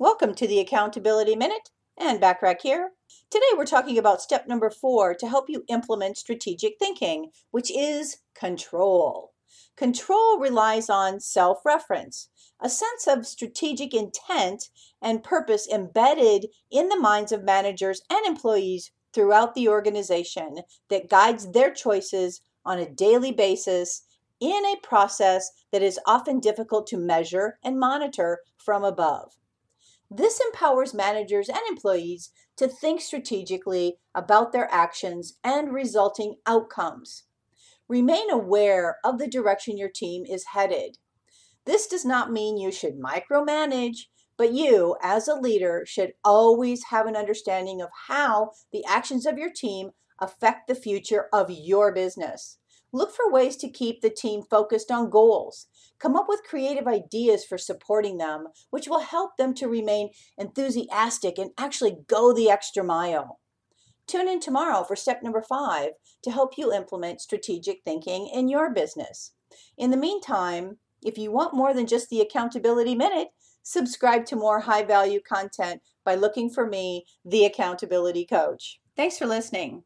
Welcome to the Accountability Minute and Backrack here. Today we're talking about step number four to help you implement strategic thinking, which is control. Control relies on self reference, a sense of strategic intent and purpose embedded in the minds of managers and employees throughout the organization that guides their choices on a daily basis in a process that is often difficult to measure and monitor from above. This empowers managers and employees to think strategically about their actions and resulting outcomes. Remain aware of the direction your team is headed. This does not mean you should micromanage, but you, as a leader, should always have an understanding of how the actions of your team affect the future of your business. Look for ways to keep the team focused on goals. Come up with creative ideas for supporting them, which will help them to remain enthusiastic and actually go the extra mile. Tune in tomorrow for step number five to help you implement strategic thinking in your business. In the meantime, if you want more than just the Accountability Minute, subscribe to more high value content by looking for me, the Accountability Coach. Thanks for listening.